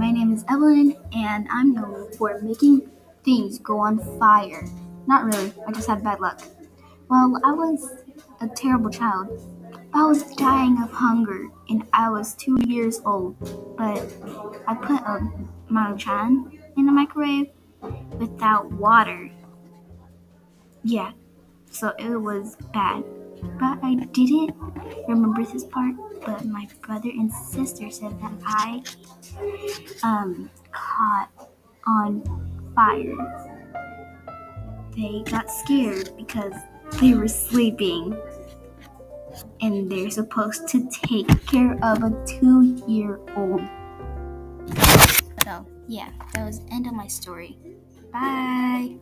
my name is Evelyn, and I'm known for making things go on fire. Not really, I just had bad luck. Well, I was a terrible child. I was dying of hunger, and I was two years old. But I put a Maruchan in the microwave without water. Yeah, so it was bad. But I didn't remember this part, but my brother and sister said that I um, caught on fire. They got scared because they were sleeping and they're supposed to take care of a two year old. So, yeah, that was the end of my story. Bye.